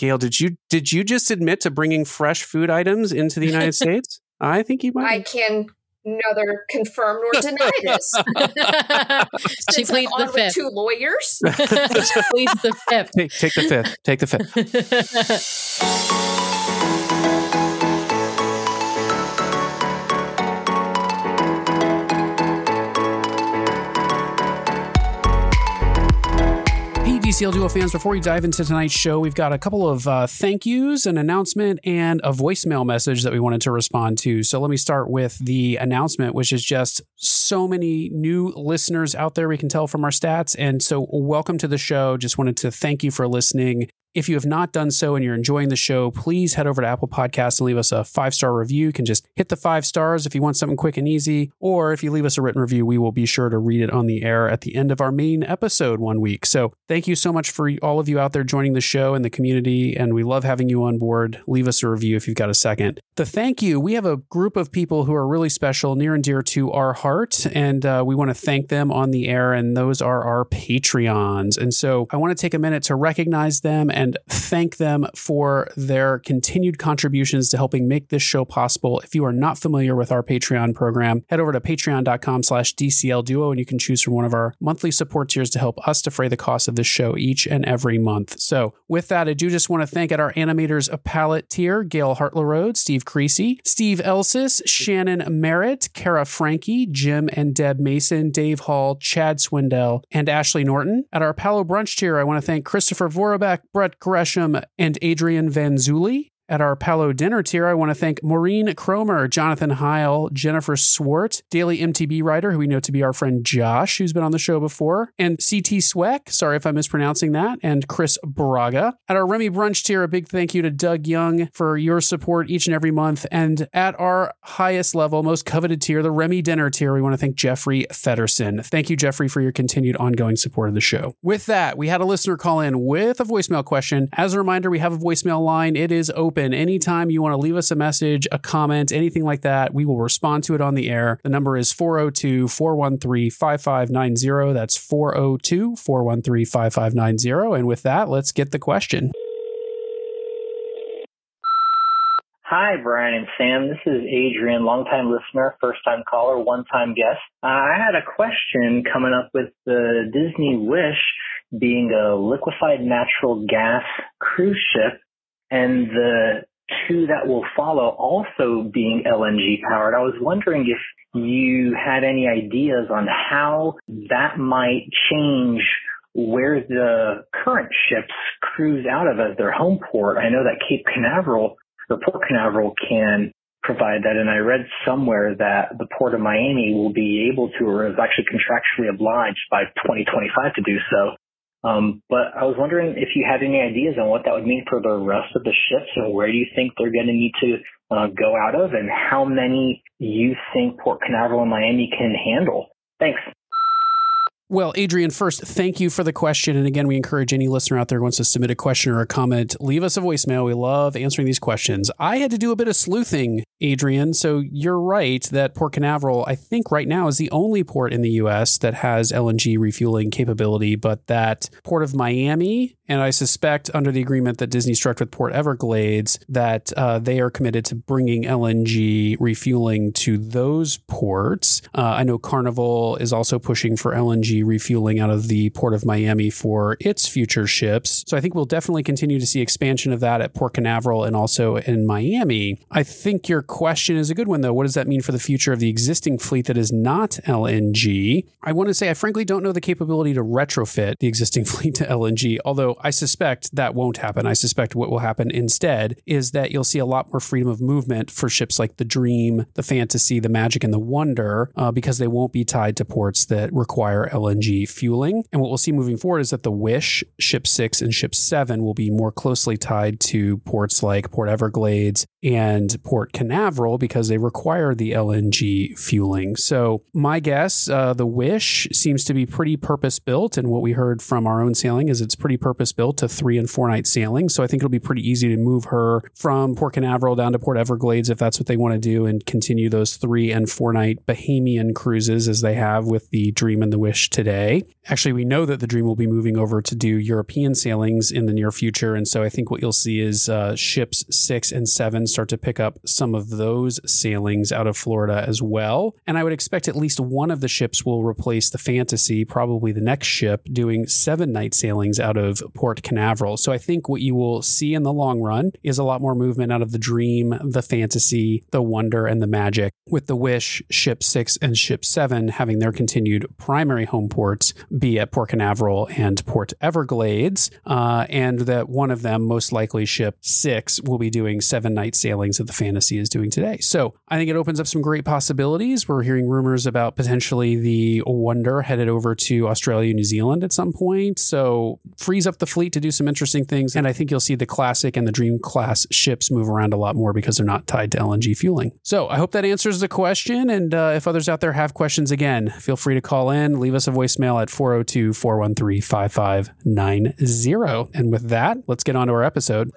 Gail, did you did you just admit to bringing fresh food items into the United States? I think you might. I can neither confirm nor deny this. she pleads the fifth. two lawyers. she pleads the fifth. Take, take the fifth. Take the fifth. Hey, Duo fans, before we dive into tonight's show, we've got a couple of uh, thank yous, an announcement, and a voicemail message that we wanted to respond to. So let me start with the announcement, which is just so many new listeners out there, we can tell from our stats. And so, welcome to the show. Just wanted to thank you for listening. If you have not done so and you're enjoying the show, please head over to Apple Podcasts and leave us a five star review. You can just hit the five stars if you want something quick and easy. Or if you leave us a written review, we will be sure to read it on the air at the end of our main episode one week. So thank you so much for all of you out there joining the show and the community. And we love having you on board. Leave us a review if you've got a second. The thank you, we have a group of people who are really special, near and dear to our heart. And uh, we want to thank them on the air. And those are our Patreons. And so I want to take a minute to recognize them and thank them for their continued contributions to helping make this show possible. If you are not familiar with our Patreon program, head over to patreon.com slash DCL Duo and you can choose from one of our monthly support tiers to help us defray the cost of this show each and every month. So with that, I do just want to thank at our animators a Palate tier, Gail Hartlerode, Steve Creasy, Steve Elsis, Shannon Merritt, Kara Frankie, Jim and Deb Mason, Dave Hall, Chad Swindell, and Ashley Norton. At our Palo Brunch tier, I want to thank Christopher Vorobek, Brett Gresham, and Adrian Van Zuli. At our Palo dinner tier, I want to thank Maureen Cromer, Jonathan Heil, Jennifer Swart, daily MTB writer, who we know to be our friend Josh, who's been on the show before, and CT Sweck, sorry if I'm mispronouncing that, and Chris Braga. At our Remy brunch tier, a big thank you to Doug Young for your support each and every month. And at our highest level, most coveted tier, the Remy dinner tier, we want to thank Jeffrey Fedderson. Thank you, Jeffrey, for your continued ongoing support of the show. With that, we had a listener call in with a voicemail question. As a reminder, we have a voicemail line. It is open. And anytime you want to leave us a message, a comment, anything like that, we will respond to it on the air. The number is 402 413 5590. That's 402 413 5590. And with that, let's get the question. Hi, Brian and Sam. This is Adrian, longtime listener, first time caller, one time guest. Uh, I had a question coming up with the Disney Wish being a liquefied natural gas cruise ship and the two that will follow also being LNG powered. I was wondering if you had any ideas on how that might change where the current ships cruise out of as their home port. I know that Cape Canaveral the Port Canaveral can provide that. And I read somewhere that the Port of Miami will be able to, or is actually contractually obliged by 2025 to do so. Um, but I was wondering if you had any ideas on what that would mean for the rest of the ships and where do you think they're going to need to uh, go out of and how many you think Port Canaveral and Miami can handle. Thanks. Well, Adrian, first, thank you for the question. And again, we encourage any listener out there who wants to submit a question or a comment, leave us a voicemail. We love answering these questions. I had to do a bit of sleuthing, Adrian. So you're right that Port Canaveral, I think right now, is the only port in the U.S. that has LNG refueling capability, but that Port of Miami, and I suspect under the agreement that Disney struck with Port Everglades, that uh, they are committed to bringing LNG refueling to those ports. Uh, I know Carnival is also pushing for LNG refueling out of the Port of Miami for its future ships. So I think we'll definitely continue to see expansion of that at Port Canaveral and also in Miami. I think your question is a good one, though. What does that mean for the future of the existing fleet that is not LNG? I want to say I frankly don't know the capability to retrofit the existing fleet to LNG, although I suspect that won't happen. I suspect what will happen instead is that you'll see a lot more freedom of movement for ships like the Dream, the Fantasy, the Magic, and the Wonder uh, because they won't be tied to ports that require LNG fueling. And what we'll see moving forward is that the Wish, Ship 6, and Ship 7 will be more closely tied to ports like Port Everglades and Port Canaveral because they require the LNG fueling. So, my guess, uh, the Wish seems to be pretty purpose built. And what we heard from our own sailing is it's pretty purpose built to three and four night sailing. So, I think it'll be pretty easy to move her from Port Canaveral down to Port Everglades if that's what they want to do and continue those three and four night Bahamian cruises as they have with the Dream and the Wish today. Actually, we know that the Dream will be moving over to do European sailings in the near future. And so I think what you'll see is uh, ships six and seven start to pick up some of those sailings out of Florida as well. And I would expect at least one of the ships will replace the Fantasy, probably the next ship, doing seven night sailings out of Port Canaveral. So I think what you will see in the long run is a lot more movement out of the Dream, the Fantasy, the Wonder, and the Magic, with the Wish, Ship 6, and Ship 7 having their continued primary home ports be at Port Canaveral and Port Everglades, uh, and that one of them, most likely Ship 6, will be doing seven night sailings that the Fantasy is doing today. So I think it opens up some great possibilities. We're hearing rumors about potentially the Wonder headed over to Australia, New Zealand at some point. So frees up the fleet to do some interesting things. And I think you'll see the Classic and the Dream class ships move around a lot more because they're not tied to LNG fueling. So I hope that answers the question. And uh, if others out there have questions, again, feel free to call in, leave us a voicemail at 402 413 5590. And with that, let's get on to our episode.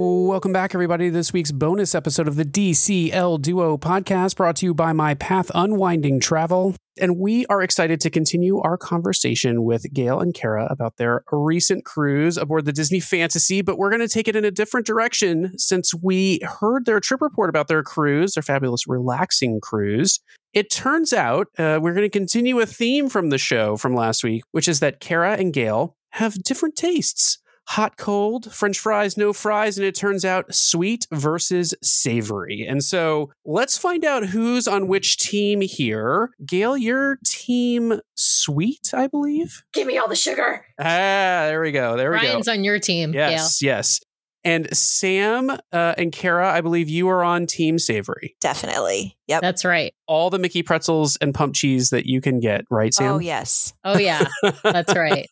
Welcome back, everybody, to this week's bonus episode of the DCL Duo podcast brought to you by My Path Unwinding Travel. And we are excited to continue our conversation with Gail and Kara about their recent cruise aboard the Disney Fantasy, but we're going to take it in a different direction since we heard their trip report about their cruise, their fabulous relaxing cruise. It turns out uh, we're going to continue a theme from the show from last week, which is that Kara and Gail have different tastes hot cold, french fries, no fries, and it turns out sweet versus savory. And so let's find out who's on which team here. Gail, your team sweet, I believe. Give me all the sugar. Ah, there we go. There we Ryan's go. Ryan's on your team. Yes, yes. And Sam uh, and Kara, I believe you are on Team Savory. Definitely. Yep. That's right. All the Mickey pretzels and pump cheese that you can get, right, Sam? Oh, yes. Oh, yeah. That's right.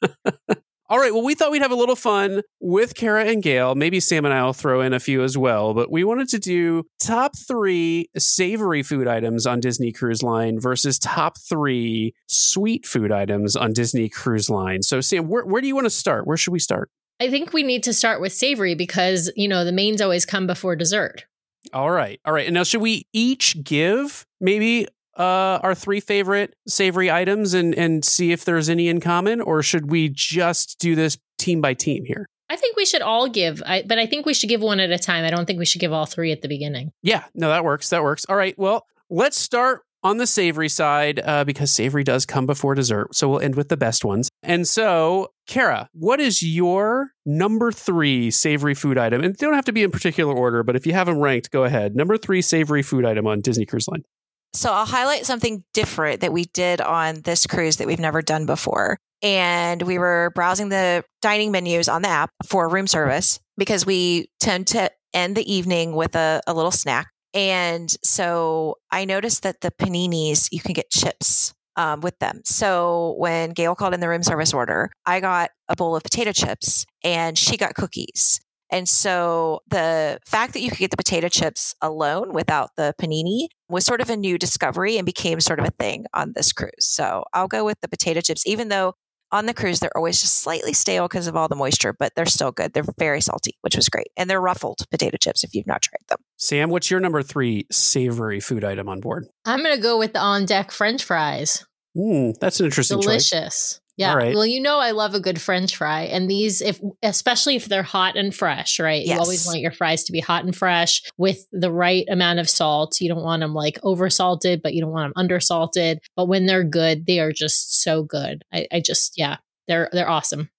All right. Well, we thought we'd have a little fun with Kara and Gail. Maybe Sam and I will throw in a few as well. But we wanted to do top three savory food items on Disney Cruise Line versus top three sweet food items on Disney Cruise Line. So, Sam, where, where do you want to start? Where should we start? I think we need to start with savory because, you know, the mains always come before dessert. All right. All right. And now, should we each give maybe uh, our three favorite savory items and and see if there's any in common, or should we just do this team by team here? I think we should all give, I, but I think we should give one at a time. I don't think we should give all three at the beginning. Yeah, no, that works. That works. All right. Well, let's start on the savory side uh, because savory does come before dessert. So we'll end with the best ones. And so, Kara, what is your number three savory food item? And they don't have to be in particular order, but if you have them ranked, go ahead. Number three savory food item on Disney Cruise Line. So I'll highlight something different that we did on this cruise that we've never done before. And we were browsing the dining menus on the app for room service because we tend to end the evening with a, a little snack. And so I noticed that the paninis, you can get chips um, with them. So when Gail called in the room service order, I got a bowl of potato chips and she got cookies. And so the fact that you could get the potato chips alone without the panini was sort of a new discovery and became sort of a thing on this cruise. So I'll go with the potato chips, even though on the cruise they're always just slightly stale because of all the moisture, but they're still good. They're very salty, which was great. And they're ruffled potato chips if you've not tried them. Sam, what's your number three savory food item on board? I'm going to go with the on deck French fries. Mm, that's an interesting choice. Delicious. Yeah. All right. Well, you know I love a good French fry, and these, if especially if they're hot and fresh, right? Yes. You always want your fries to be hot and fresh with the right amount of salt. You don't want them like over salted, but you don't want them under salted. But when they're good, they are just so good. I, I just, yeah, they're they're awesome.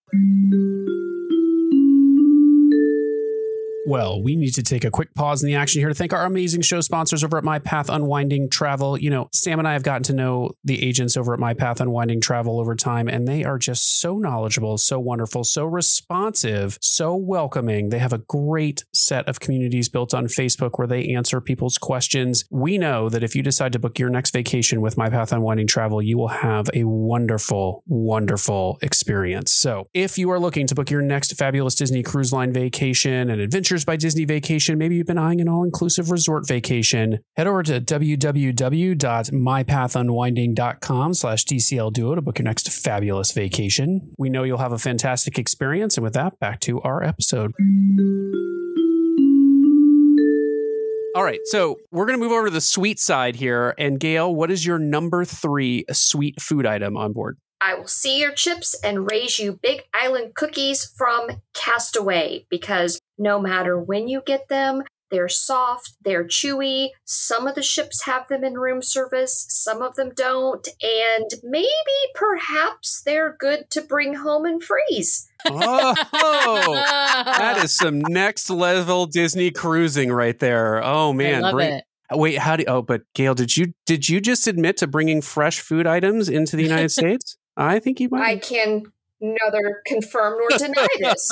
Well, we need to take a quick pause in the action here to thank our amazing show sponsors over at My Path Unwinding Travel. You know, Sam and I have gotten to know the agents over at My Path Unwinding Travel over time, and they are just so knowledgeable, so wonderful, so responsive, so welcoming. They have a great set of communities built on Facebook where they answer people's questions. We know that if you decide to book your next vacation with My Path Unwinding Travel, you will have a wonderful, wonderful experience. So if you are looking to book your next fabulous Disney Cruise Line vacation and Adventures by Disney vacation, maybe you've been eyeing an all inclusive resort vacation, head over to www.mypathunwinding.com slash DCL Duo to book your next fabulous vacation. We know you'll have a fantastic experience. And with that, back to our episode. All right, so we're going to move over to the sweet side here. And Gail, what is your number three sweet food item on board? I will see your chips and raise you big island cookies from Castaway because no matter when you get them, they're soft, they're chewy. Some of the ships have them in room service, some of them don't, and maybe perhaps they're good to bring home and freeze. Oh, that is some next level Disney cruising right there. Oh man, I love bring- it. Wait, how do? Oh, but Gail, did you did you just admit to bringing fresh food items into the United States? I think you might I can neither confirm nor deny this.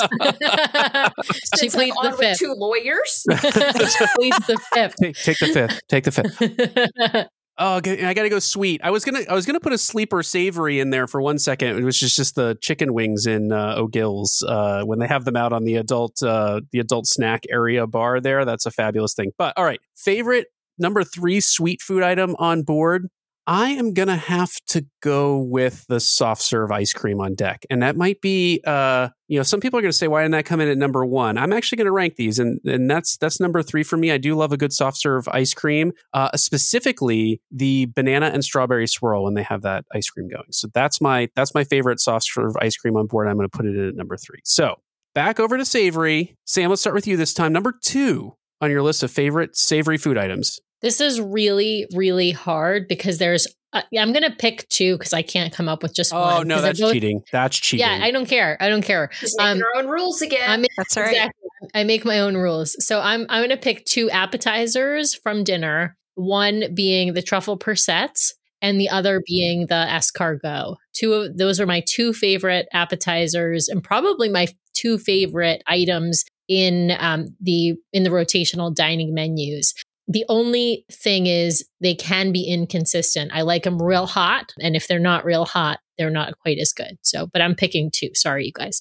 she Since I'm pleads on the with fifth. two lawyers. she pleads the fifth. Take, take the fifth. Take the fifth. Oh, I got to go sweet. I was gonna, I was gonna put a sleeper savory in there for one second, which is just the chicken wings in uh, O'Gill's uh, when they have them out on the adult, uh, the adult snack area bar there. That's a fabulous thing. But all right, favorite number three sweet food item on board. I am gonna have to go with the soft serve ice cream on deck, and that might be, uh, you know, some people are gonna say, why didn't that come in at number one? I'm actually gonna rank these, and and that's that's number three for me. I do love a good soft serve ice cream, uh, specifically the banana and strawberry swirl when they have that ice cream going. So that's my that's my favorite soft serve ice cream on board. I'm gonna put it in at number three. So back over to savory. Sam, let's start with you this time. Number two on your list of favorite savory food items. This is really, really hard because there's. Uh, I'm gonna pick two because I can't come up with just one. Oh no, that's both- cheating. That's cheating. Yeah, I don't care. I don't care. Just making Um, our own rules again. I'm That's all right. Exactly. I make my own rules. So I'm I'm going to pick two appetizers from dinner. One being the truffle persets, and the other being the escargot. Two of those are my two favorite appetizers, and probably my two favorite items in um, the in the rotational dining menus. The only thing is they can be inconsistent. I like them real hot, and if they're not real hot, they're not quite as good. So, but I'm picking two. Sorry, you guys.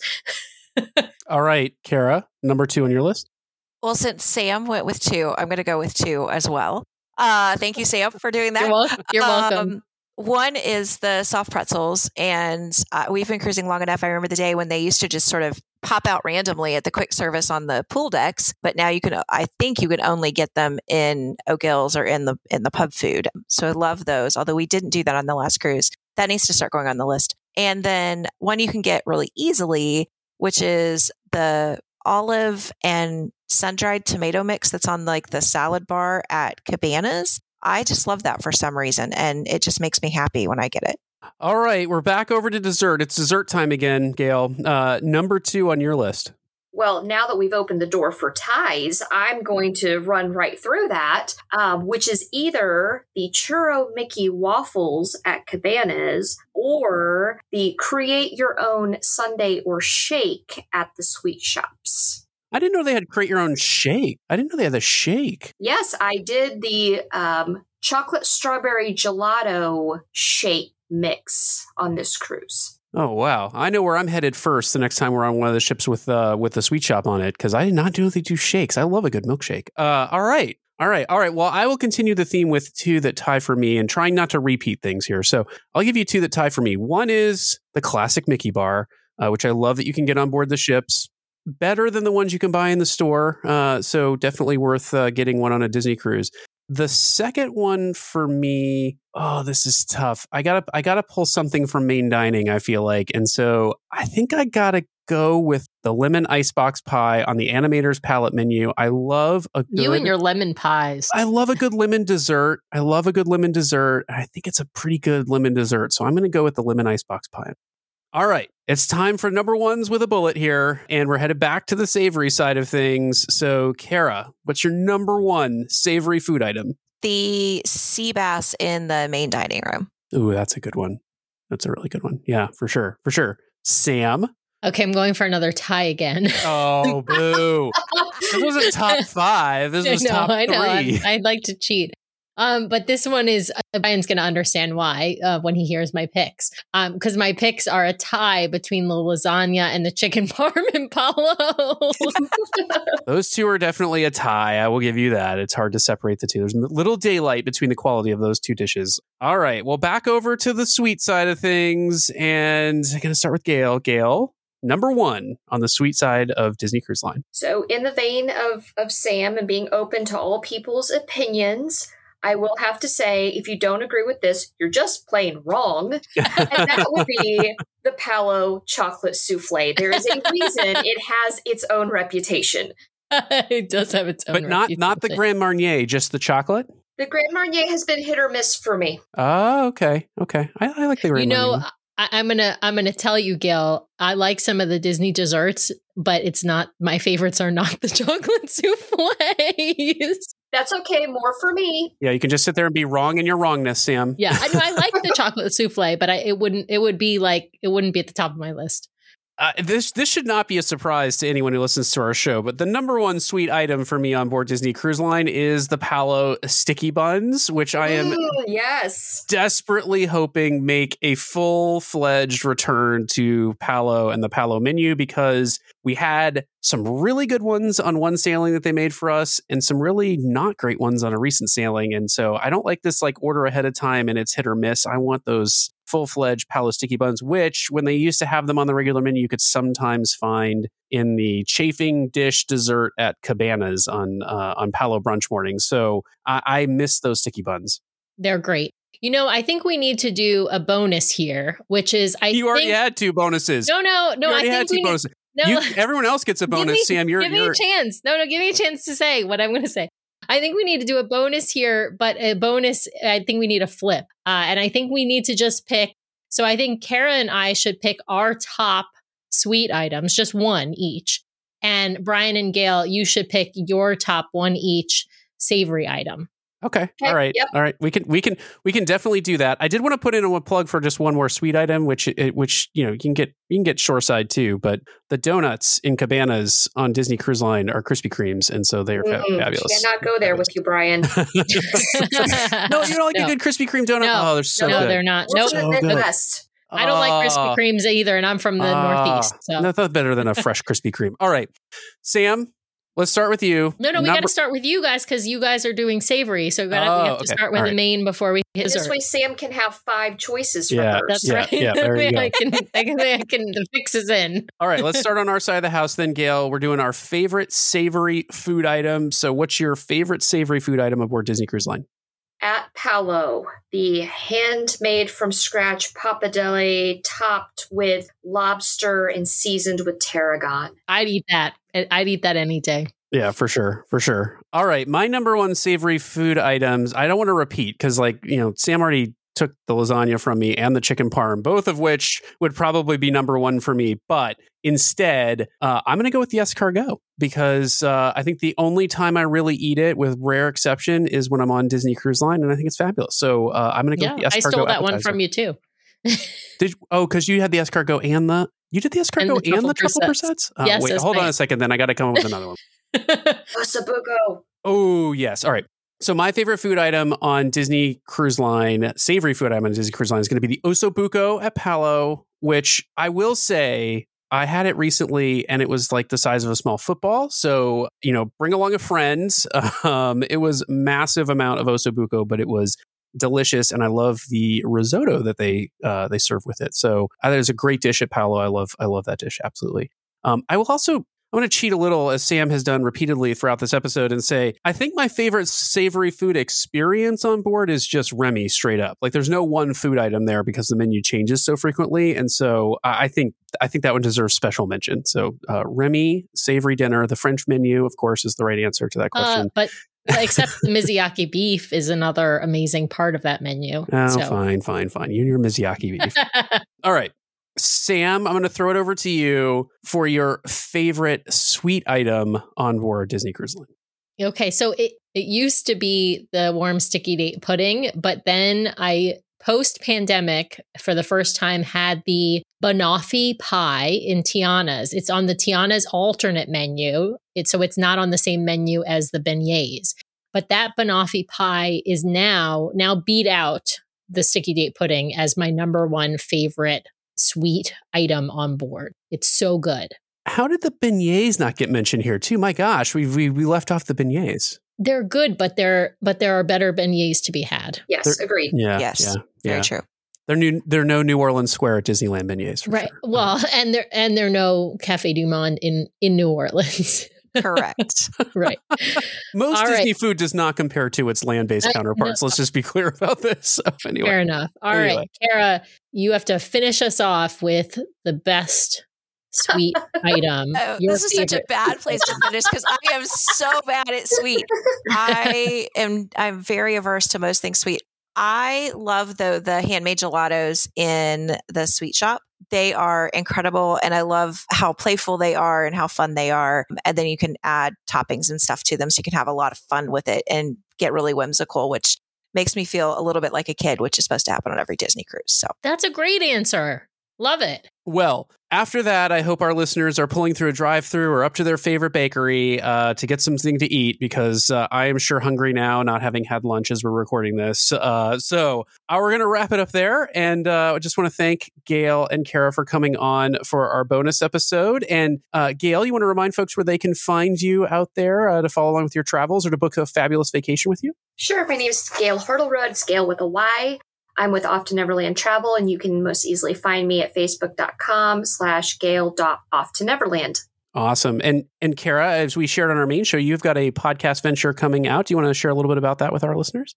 All right, Kara, number two on your list. Well, since Sam went with two, I'm going to go with two as well. Uh, thank you, Sam, for doing that. You're, wel- you're welcome. One is the soft pretzels, and uh, we've been cruising long enough. I remember the day when they used to just sort of pop out randomly at the quick service on the pool decks, but now you can. I think you can only get them in O'Gill's or in the in the pub food. So I love those. Although we didn't do that on the last cruise, that needs to start going on the list. And then one you can get really easily, which is the olive and sun dried tomato mix that's on like the salad bar at Cabanas. I just love that for some reason, and it just makes me happy when I get it. All right, we're back over to dessert. It's dessert time again, Gail. Uh, number two on your list. Well, now that we've opened the door for ties, I'm going to run right through that, um, which is either the Churro Mickey waffles at Cabanas or the create your own sundae or shake at the sweet shops. I didn't know they had create your own shake. I didn't know they had the shake. Yes, I did the um, chocolate strawberry gelato shake mix on this cruise. Oh wow! I know where I'm headed first the next time we're on one of the ships with uh, with the sweet shop on it because I did not know they do shakes. I love a good milkshake. Uh, all right, all right, all right. Well, I will continue the theme with two that tie for me and trying not to repeat things here. So I'll give you two that tie for me. One is the classic Mickey bar, uh, which I love that you can get on board the ships. Better than the ones you can buy in the store. Uh, so definitely worth uh, getting one on a Disney cruise. The second one for me, oh, this is tough. I gotta, I gotta pull something from main dining. I feel like, and so I think I gotta go with the lemon icebox pie on the Animators Palate menu. I love a good, you and your lemon pies. I love a good lemon dessert. I love a good lemon dessert. I think it's a pretty good lemon dessert, so I'm gonna go with the lemon icebox pie. All right. It's time for number ones with a bullet here, and we're headed back to the savory side of things. So, Kara, what's your number one savory food item? The sea bass in the main dining room. Ooh, that's a good one. That's a really good one. Yeah, for sure. For sure. Sam. Okay, I'm going for another tie again. Oh, boo. this wasn't top five. This was I know, top I know. three. I'm- I'd like to cheat. Um, but this one is uh, Brian's going to understand why uh, when he hears my picks. Um, because my picks are a tie between the lasagna and the chicken parm and palo. Those two are definitely a tie. I will give you that. It's hard to separate the two. There's a little daylight between the quality of those two dishes. All right. Well, back over to the sweet side of things. And I'm going to start with Gail. Gail, number one on the sweet side of Disney Cruise Line. So, in the vein of, of Sam and being open to all people's opinions, I will have to say, if you don't agree with this, you're just plain wrong. And that would be the Palo chocolate souffle. There is a reason it has its own reputation. it does have its own, but not not the. Grand Marnier, just the chocolate. The Grand Marnier has been hit or miss for me. Oh, okay. Okay. I, I like the Grand You know, Marnier. I, I'm gonna I'm gonna tell you, Gail. I like some of the Disney desserts, but it's not my favorites. Are not the chocolate souffles. That's okay, more for me. Yeah, you can just sit there and be wrong in your wrongness, Sam. Yeah, I know I like the chocolate souffle, but I, it wouldn't it would be like it wouldn't be at the top of my list. Uh, this this should not be a surprise to anyone who listens to our show, but the number one sweet item for me on board Disney Cruise Line is the Palo sticky buns, which I am Ooh, yes. desperately hoping make a full fledged return to Palo and the Palo menu because we had some really good ones on one sailing that they made for us and some really not great ones on a recent sailing. And so I don't like this like order ahead of time and it's hit or miss. I want those full fledged Palo sticky buns, which when they used to have them on the regular menu, you could sometimes find in the chafing dish dessert at Cabanas on uh, on Palo brunch morning. So I, I miss those sticky buns. They're great. You know, I think we need to do a bonus here, which is I you already think, had two bonuses. no no no you I think had two we need, bonuses. no You, everyone else gets a bonus. Me- Sam, you're, give me you're a chance. No, no, give me a chance to say what I'm going to say. I think we need to do a bonus here, but a bonus, I think we need a flip. Uh, and I think we need to just pick. So I think Kara and I should pick our top sweet items, just one each. And Brian and Gail, you should pick your top one each savory item. Okay. Okay, All right. yep. All right. We can we can we can definitely do that. I did want to put in a plug for just one more sweet item, which which you know you can get you can get shoreside too, but the donuts in cabanas on Disney Cruise Line are Krispy Kremes, and so they are fa- Mm-mm. fabulous. Cannot go there with you, Brian. no, you don't like No. a good Krispy Kreme donut. No. oh, they're so no, good. they're not. We're Nope. from So the good. Midwest. I don't like Krispy Oh. Kremes either, and I'm from the Ah, Northeast. So Nothing better than a fresh Krispy Kreme. All right, Sam, let's start with you. no, no, we got to start with you guys because you guys are doing savory. So we, gotta, we Oh, have to okay. start with All the right. main before we hit This dessert. way, Sam can have five choices for Yeah, hers. That's Yeah, right. yeah, there you go. I can, I can, I can, the fix is in. All right, let's start on our side of the house then, Gail. We're doing our favorite savory food item. So, what's your favorite savory food item aboard Disney Cruise Line? At Palo, the handmade from scratch pappardelle topped with lobster and seasoned with tarragon. I'd eat that. I'd eat that any day. Yeah, for sure, for sure. All right, my number one savory food items. I don't want to repeat because, like, you know, Sam already took the lasagna from me and the chicken parm, both of which would probably be number one for me. But instead, uh, I'm going to go with the escargot because uh, I think the only time I really eat it, with rare exception, is when I'm on Disney Cruise Line, and I think it's fabulous. So uh, I'm going to go Yeah, with the I stole that one from you too. Did oh, because you had the escargot and the you did the escargot and truffle the truffle prissettes. Oh, Yes, wait, hold on right. a second. Then I got to come up with another one. Osso buco. Oh yes, all right. So my favorite food item on Disney Cruise Line, savory food item on Disney Cruise Line, is going to be the osso buco at Palo, which I will say I had it recently, and it was like the size of a small football. So you know, bring along a friend. Um, it was massive amount of osso buco, but it was delicious, and I love the risotto that they uh, they serve with it. So uh, there's a great dish at Palo. I love I love that dish absolutely. Um, I will also I want to cheat a little, as Sam has done repeatedly throughout this episode, and say I think my favorite savory food experience on board is just Remy straight up. Like, there's no one food item there because the menu changes so frequently, and so I think I think that one deserves special mention. So, uh, Remy savory dinner, the French menu, of course, is the right answer to that Uh, question. but except the Miyazaki beef is another amazing part of that menu. oh, so. fine, fine, fine. You and your Miyazaki beef. All right. Sam, I'm going to throw it over to you for your favorite sweet item on board Disney Cruise Line. Okay, so it it used to be the warm sticky date pudding, but then I post pandemic for the first time had the banoffee pie in Tiana's. It's on the Tiana's alternate menu. It's so it's not on the same menu as the beignets. But that banoffee pie is now now beat out the sticky date pudding as my number one favorite sweet item on board. It's so good. How did the beignets not get mentioned here too? My gosh, we we, we left off the beignets. They're good, but there but there are better beignets to be had. Yes, agreed. Yeah. Yes. Yeah. Very true. there are new. They're no New Orleans Square at Disneyland beignets. for Right. sure. Well, and there and there are no Cafe Du Monde in in New Orleans. Correct. right. most All Disney right. food does not compare to its land-based uh, counterparts. no. Let's just be clear about this. So anyway, Fair enough. All right, Anyway. Kara, you have to finish us off with the best sweet item. Oh, this is such a bad place to finish because I am so bad at sweet. I am I'm very averse to most things sweet. I love though the handmade gelatos in the sweet shop. They are incredible and I love how playful they are and how fun they are. And then you can add toppings and stuff to them so you can have a lot of fun with it and get really whimsical, which makes me feel a little bit like a kid, which is supposed to happen on every Disney cruise. So That's a great answer. Love it. Well, after that, I hope our listeners are pulling through a drive-through or up to their favorite bakery uh, to get something to eat because uh, I am sure hungry now, not having had lunch as we're recording this. Uh, so uh, we're going to wrap it up there, and uh, I just want to thank Gail and Kara for coming on for our bonus episode. And uh, Gail, you want to remind folks where they can find you out there uh, to follow along with your travels or to book a fabulous vacation with you. Sure, my name is Gail Hartlerode, Scale with a Y. I'm with Off to Neverland Travel, and you can most easily find me at facebook.com slash gail.off to Neverland. Awesome. And and Kara, as we shared on our main show, you've got a podcast venture coming out. Do you want to share a little bit about that with our listeners?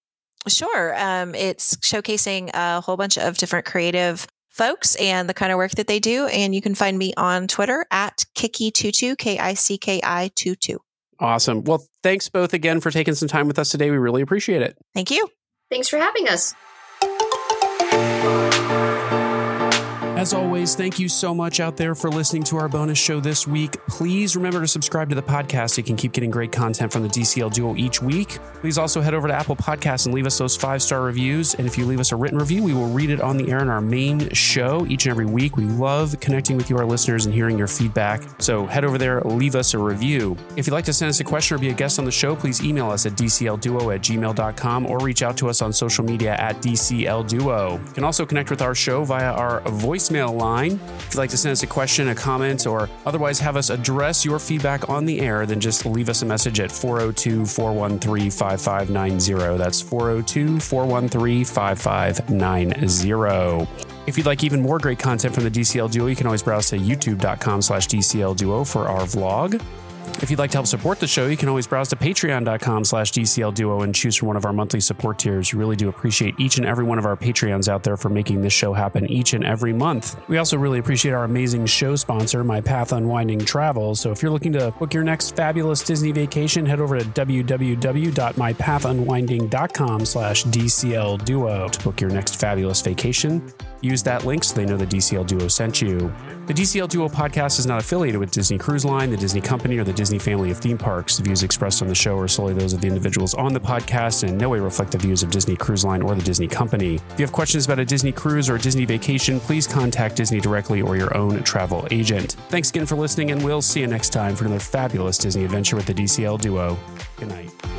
Sure. Um, it's showcasing a whole bunch of different creative folks and the kind of work that they do. And you can find me on Twitter at Kiki22, K I C K I 2 2. Awesome. Well, thanks both again for taking some time with us today. We really appreciate it. Thank you. Thanks for having us. As always, thank you so much out there for listening to our bonus show this week. Please remember to subscribe to the podcast so you can keep getting great content from the DCL Duo each week. Please also head over to Apple Podcasts and leave us those five star reviews. And if you leave us a written review, we will read it on the air in our main show each and every week. We love connecting with you, our listeners, and hearing your feedback. So head over there, leave us a review. If you'd like to send us a question or be a guest on the show, please email us at dclduo at gmail.com or reach out to us on social media at dclduo. You can also connect with our show via our voicemail line. If you'd like to send us a question, a comment, or otherwise have us address your feedback on the air, then just leave us a message at 402 413 5590. That's 402 413 5590. If you'd like even more great content from the DCL Duo, you can always browse to youtube.com slash DCL Duo for our vlog. If you'd like to help support the show, you can always browse to patreon.com slash DCL Duo and choose from one of our monthly support tiers. We really do appreciate each and every one of our Patreons out there for making this show happen each and every month. We also really appreciate our amazing show sponsor, My Path Unwinding Travel. So if you're looking to book your next fabulous Disney vacation, head over to www.mypathunwinding.com slash DCL Duo to book your next fabulous vacation. Use that link so they know the DCL Duo sent you. The DCL Duo podcast is not affiliated with Disney Cruise Line, the Disney Company, or the Disney family of theme parks. The views expressed on the show are solely those of the individuals on the podcast and in no way reflect the views of Disney Cruise Line or the Disney Company. If you have questions about a Disney cruise or a Disney vacation, please contact Disney directly or your own travel agent. Thanks again for listening, and we'll see you next time for another fabulous Disney adventure with the DCL Duo. Good night.